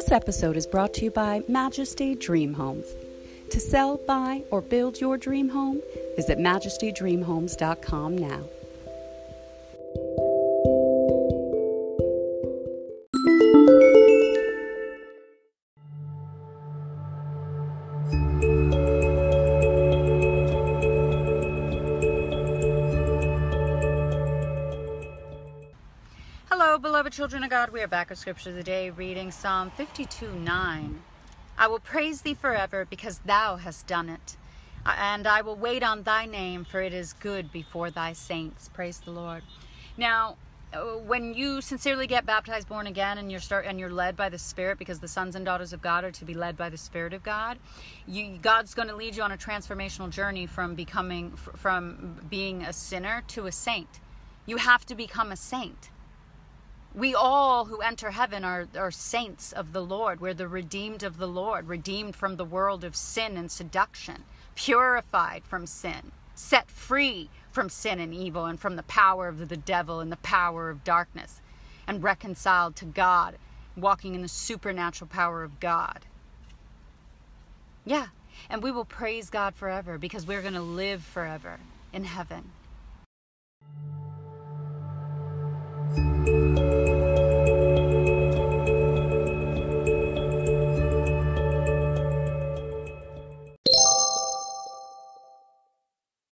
This episode is brought to you by Majesty Dream Homes. To sell, buy, or build your dream home, visit majestydreamhomes.com now. Hello, beloved children of God. We are back with Scripture of the Day, reading Psalm 52 9. I will praise thee forever because thou hast done it. And I will wait on thy name, for it is good before thy saints. Praise the Lord. Now, uh, when you sincerely get baptized, born again, and you're start and you're led by the Spirit, because the sons and daughters of God are to be led by the Spirit of God, you, God's going to lead you on a transformational journey from becoming from being a sinner to a saint. You have to become a saint. We all who enter heaven are, are saints of the Lord. We're the redeemed of the Lord, redeemed from the world of sin and seduction, purified from sin, set free from sin and evil, and from the power of the devil and the power of darkness, and reconciled to God, walking in the supernatural power of God. Yeah, and we will praise God forever because we're going to live forever in heaven.